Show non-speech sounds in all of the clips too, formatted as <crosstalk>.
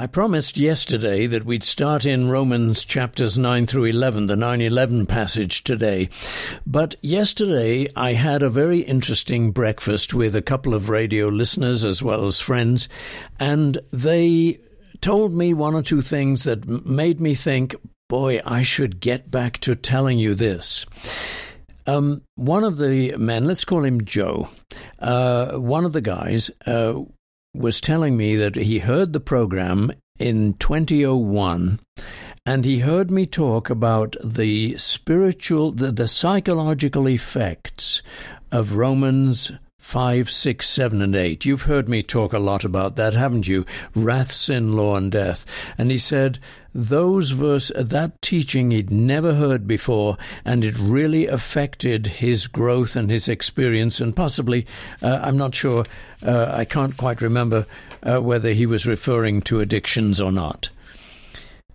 I promised yesterday that we'd start in Romans chapters 9 through 11, the 9 11 passage today. But yesterday I had a very interesting breakfast with a couple of radio listeners as well as friends, and they told me one or two things that made me think, boy, I should get back to telling you this. Um, one of the men, let's call him Joe, uh, one of the guys uh, was telling me that he heard the program in 2001 and he heard me talk about the spiritual, the, the psychological effects of Romans 5, 6, 7, and 8. You've heard me talk a lot about that, haven't you? Wrath, sin, law, and death. And he said those verse, that teaching he'd never heard before, and it really affected his growth and his experience, and possibly, uh, I'm not sure, uh, I can't quite remember uh, whether he was referring to addictions or not.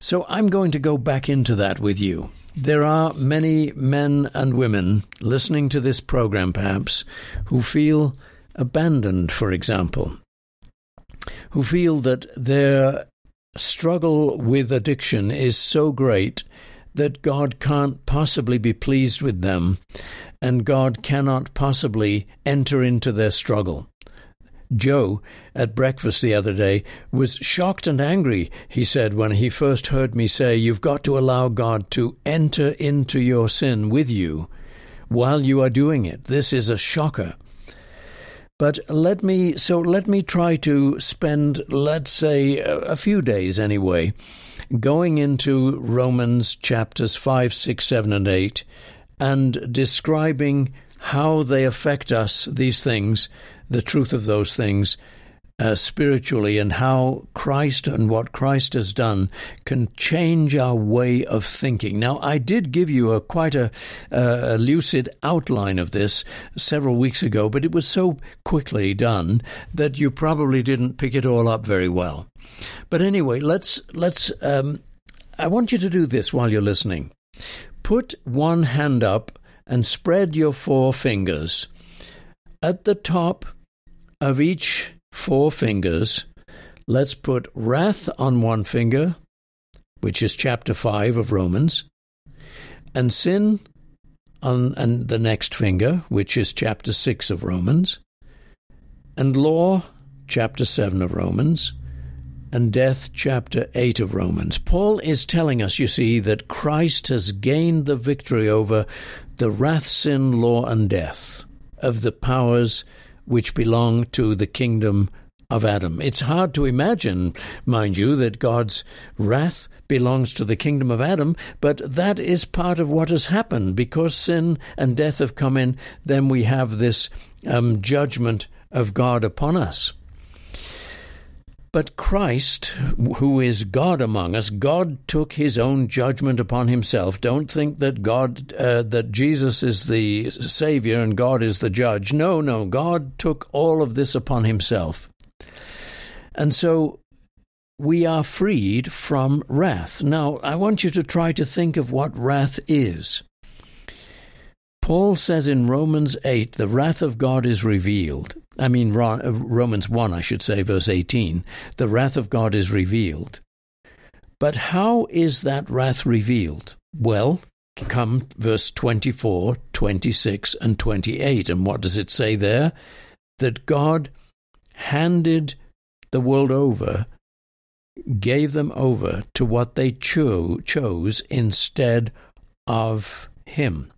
So I'm going to go back into that with you. There are many men and women listening to this program, perhaps, who feel abandoned, for example, who feel that their struggle with addiction is so great that God can't possibly be pleased with them and God cannot possibly enter into their struggle. Joe, at breakfast the other day, was shocked and angry, he said, when he first heard me say, You've got to allow God to enter into your sin with you while you are doing it. This is a shocker. But let me, so let me try to spend, let's say, a few days anyway, going into Romans chapters 5, 6, 7, and 8, and describing how they affect us, these things, the truth of those things uh, spiritually and how Christ and what Christ has done can change our way of thinking. Now, I did give you a quite a, a lucid outline of this several weeks ago, but it was so quickly done that you probably didn't pick it all up very well. But anyway, let's let's. Um, I want you to do this while you're listening. Put one hand up and spread your four fingers. At the top of each four fingers, let's put wrath on one finger, which is chapter 5 of Romans, and sin on and the next finger, which is chapter 6 of Romans, and law, chapter 7 of Romans, and death, chapter 8 of Romans. Paul is telling us, you see, that Christ has gained the victory over the wrath, sin, law, and death of the powers which belong to the kingdom of Adam. It's hard to imagine, mind you, that God's wrath belongs to the kingdom of Adam, but that is part of what has happened. Because sin and death have come in, then we have this um, judgment of God upon us. But Christ, who is God among us, God took his own judgment upon himself. Don't think that God, uh, that Jesus is the Savior and God is the judge. No, no, God took all of this upon himself. And so we are freed from wrath. Now, I want you to try to think of what wrath is. Paul says in Romans 8, the wrath of God is revealed. I mean, uh, Romans 1, I should say, verse 18. The wrath of God is revealed. But how is that wrath revealed? Well, come verse 24, 26, and 28. And what does it say there? That God handed the world over, gave them over to what they cho- chose instead of Him.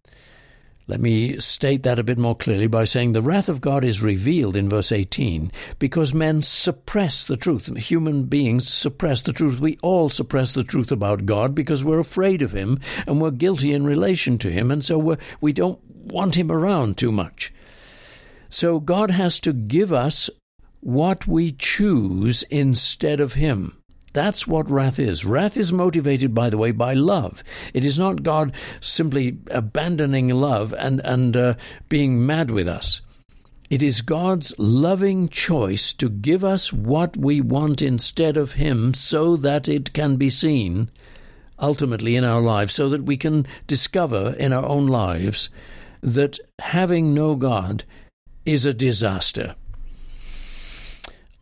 Let me state that a bit more clearly by saying the wrath of God is revealed in verse 18 because men suppress the truth. Human beings suppress the truth. We all suppress the truth about God because we're afraid of Him and we're guilty in relation to Him, and so we're, we do not want Him around too much. So God has to give us what we choose instead of Him. That's what wrath is. Wrath is motivated, by the way, by love. It is not God simply abandoning love and, and uh, being mad with us. It is God's loving choice to give us what we want instead of Him so that it can be seen ultimately in our lives, so that we can discover in our own lives that having no God is a disaster.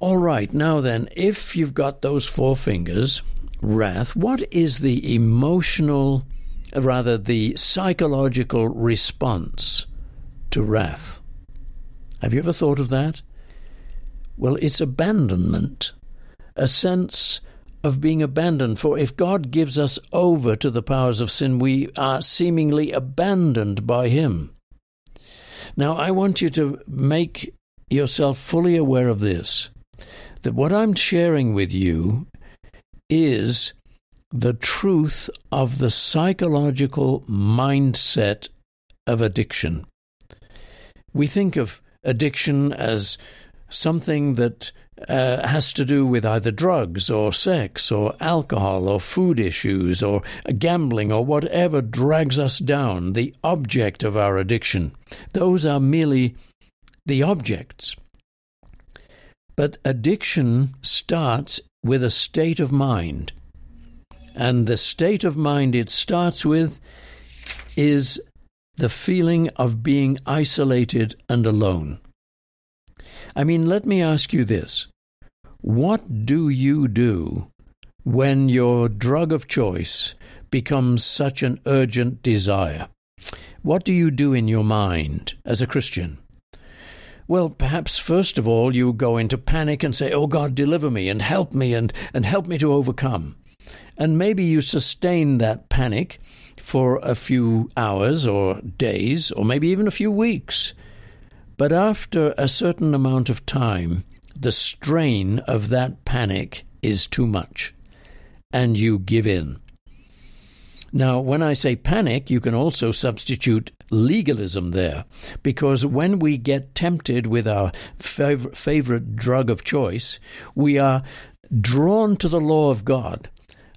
All right, now then, if you've got those four fingers, wrath, what is the emotional, uh, rather, the psychological response to wrath? Have you ever thought of that? Well, it's abandonment, a sense of being abandoned. For if God gives us over to the powers of sin, we are seemingly abandoned by Him. Now, I want you to make yourself fully aware of this that what I'm sharing with you is the truth of the psychological mindset of addiction. We think of addiction as something that uh, has to do with either drugs or sex or alcohol or food issues or gambling or whatever drags us down, the object of our addiction. Those are merely the objects. But addiction starts with a state of mind. And the state of mind it starts with is the feeling of being isolated and alone. I mean, let me ask you this What do you do when your drug of choice becomes such an urgent desire? What do you do in your mind as a Christian? Well, perhaps first of all you go into panic and say, Oh God, deliver me and help me and, and help me to overcome. And maybe you sustain that panic for a few hours or days or maybe even a few weeks. But after a certain amount of time, the strain of that panic is too much and you give in. Now, when I say panic, you can also substitute legalism there, because when we get tempted with our fav- favorite drug of choice, we are drawn to the law of God.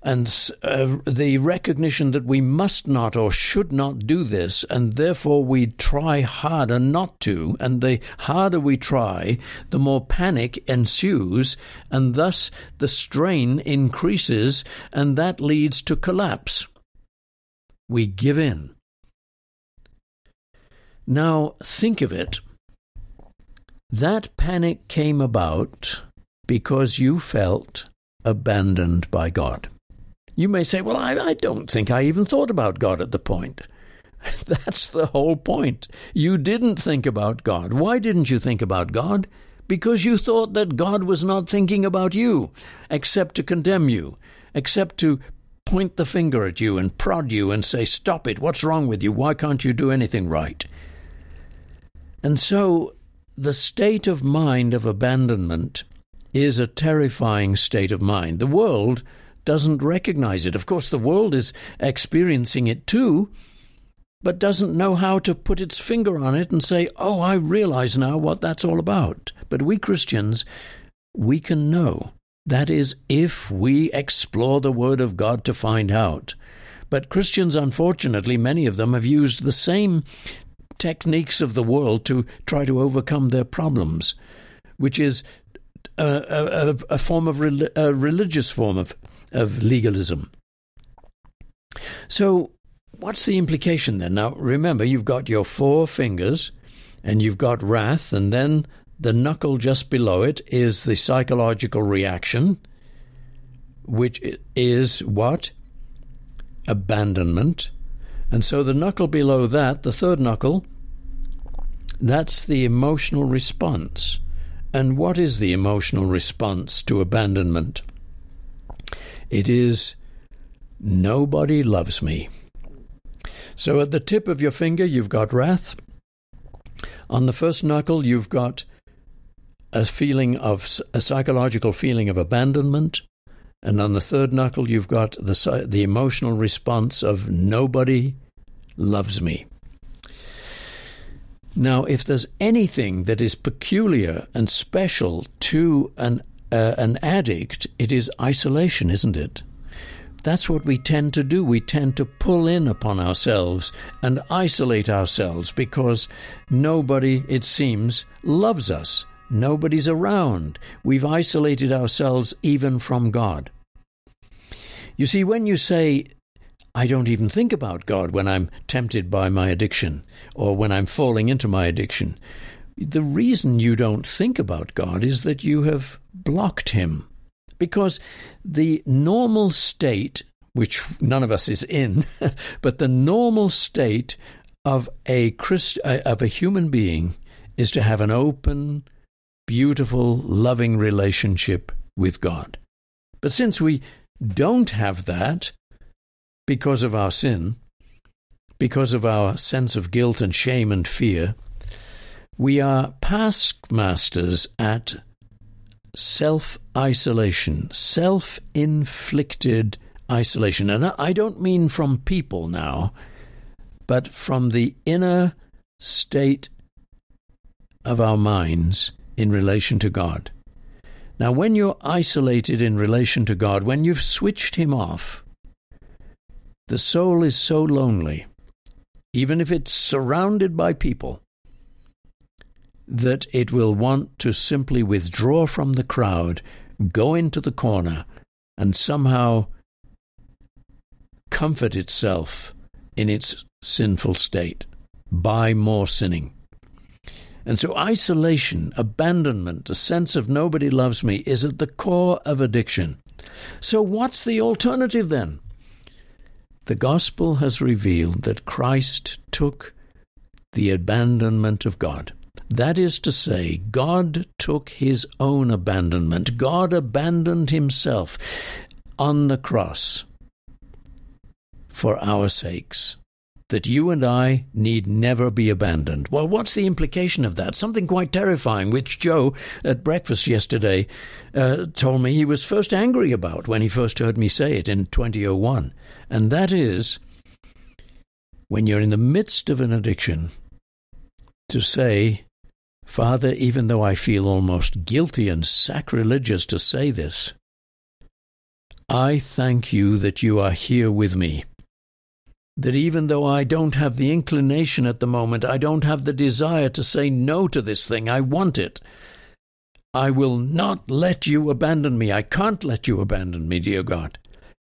And uh, the recognition that we must not or should not do this, and therefore we try harder not to, and the harder we try, the more panic ensues, and thus the strain increases, and that leads to collapse. We give in. Now, think of it. That panic came about because you felt abandoned by God. You may say, Well, I, I, don't think I even thought about God at the point. <laughs> That's the whole point. You didn't think about God. Why didn't you think about God? Because you thought that God was not thinking about you, except to condemn you, except to point the finger at you and prod you and say, Stop it, what's wrong with you? Why can't you do anything right? And so the state of mind of abandonment is a terrifying state of mind. The world doesn't recognize it. Of course, the world is experiencing it too, but doesn't know how to put its finger on it and say, Oh, I realize now what that's all about. But we Christians, we can know. That is, if we explore the Word of God to find out. But Christians, unfortunately, many of them have used the same techniques of the world to try to overcome their problems, which is a, a, a form of a religious form of, of legalism. So, what's the implication then? Now, remember, you've got your four fingers, and you've got wrath, and then the knuckle just below it is the psychological reaction, which is what? Abandonment. And so the knuckle below that, the third knuckle, that's the emotional response. And what is the emotional response to abandonment? It is, nobody loves me. So at the tip of your finger, you've got wrath. On the first knuckle, you've got a feeling of a psychological feeling of abandonment, and on the third knuckle you've got the the emotional response of nobody loves me. Now, if there's anything that is peculiar and special to an uh, an addict, it is isolation, isn't it? That's what we tend to do. We tend to pull in upon ourselves and isolate ourselves because nobody, it seems, loves us. Nobody's around. We've isolated ourselves even from God. You see, when you say, I don't even think about God when I'm tempted by my addiction or when I'm falling into my addiction, the reason you don't think about God is that you have blocked him because the normal state, which none of us is in, <laughs> but the normal state of a Christ, uh, of a human being is to have an open, beautiful, loving relationship with God. But since we don't have that because of our sin, because of our sense of guilt and shame and fear, we are taskmasters at self isolation, self inflicted isolation. And I don't mean from people now, but from the inner state of our minds in relation to God. Now, when you're isolated in relation to God, when you've switched Him off, the soul is so lonely, even if it's surrounded by people, that it will want to simply withdraw from the crowd, go into the corner, and somehow comfort itself in its sinful state by more sinning. And so, isolation, abandonment, a sense of nobody loves me is at the core of addiction. So, what's the alternative then? The gospel has revealed that Christ took the abandonment of God. That is to say, God took his own abandonment. God abandoned himself on the cross for our sakes that you and I need never be abandoned. Well, what's the implication of that? Something quite terrifying, which Joe at breakfast yesterday uh, told me he was first angry about when he first heard me say it in 2001. And that is when you're in the midst of an addiction, to say, Father, even though I feel almost guilty and sacrilegious to say this, I thank you that you are here with me that even though I don't have the inclination at the moment, I don't have the desire to say no to this thing, I want it. I will not let you abandon me. I can't let you abandon me, dear God.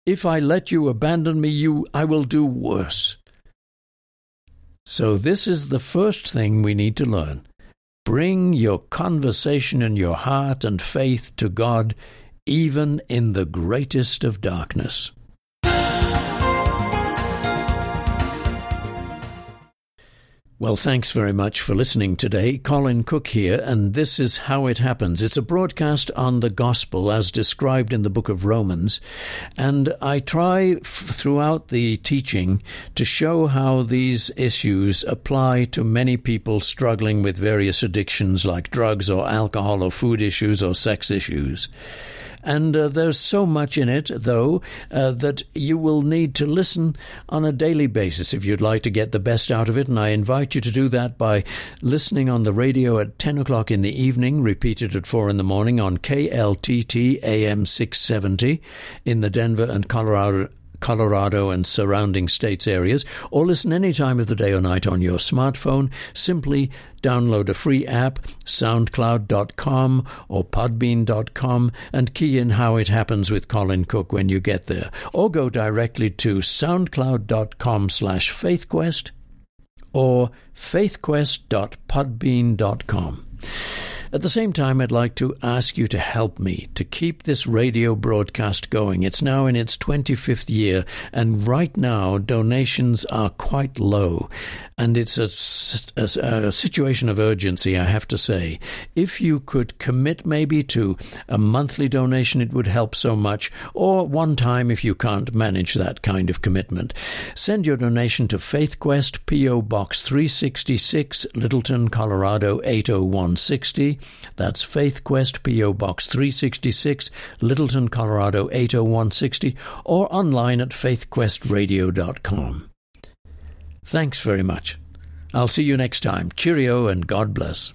If I let you abandon me, you I will do worse. So this is the first thing we need to learn. Bring your conversation and your heart and faith to God even in the greatest of darkness. Well, thanks very much for listening today. Colin Cook here, and this is How It Happens. It's a broadcast on the gospel as described in the book of Romans. And I try f- throughout the teaching to show how these issues apply to many people struggling with various addictions like drugs or alcohol or food issues or sex issues. And uh, there's so much in it, though, uh, that you will need to listen on a daily basis if you'd like to get the best out of it. And I invite you to do that by listening on the radio at 10 o'clock in the evening, repeated at 4 in the morning on KLTT AM 670 in the Denver and Colorado Colorado and surrounding states areas, or listen any time of the day or night on your smartphone. Simply download a free app, soundcloud.com or podbean.com, and key in how it happens with Colin Cook when you get there. Or go directly to soundcloud.com slash faithquest or faithquest.podbean.com. At the same time, I'd like to ask you to help me to keep this radio broadcast going. It's now in its 25th year, and right now donations are quite low. And it's a, a, a situation of urgency, I have to say. If you could commit maybe to a monthly donation, it would help so much, or one time if you can't manage that kind of commitment. Send your donation to FaithQuest, P.O. Box 366, Littleton, Colorado 80160. That's FaithQuest, P.O. Box 366, Littleton, Colorado 80160, or online at faithquestradio.com. Thanks very much. I'll see you next time. Cheerio and God bless.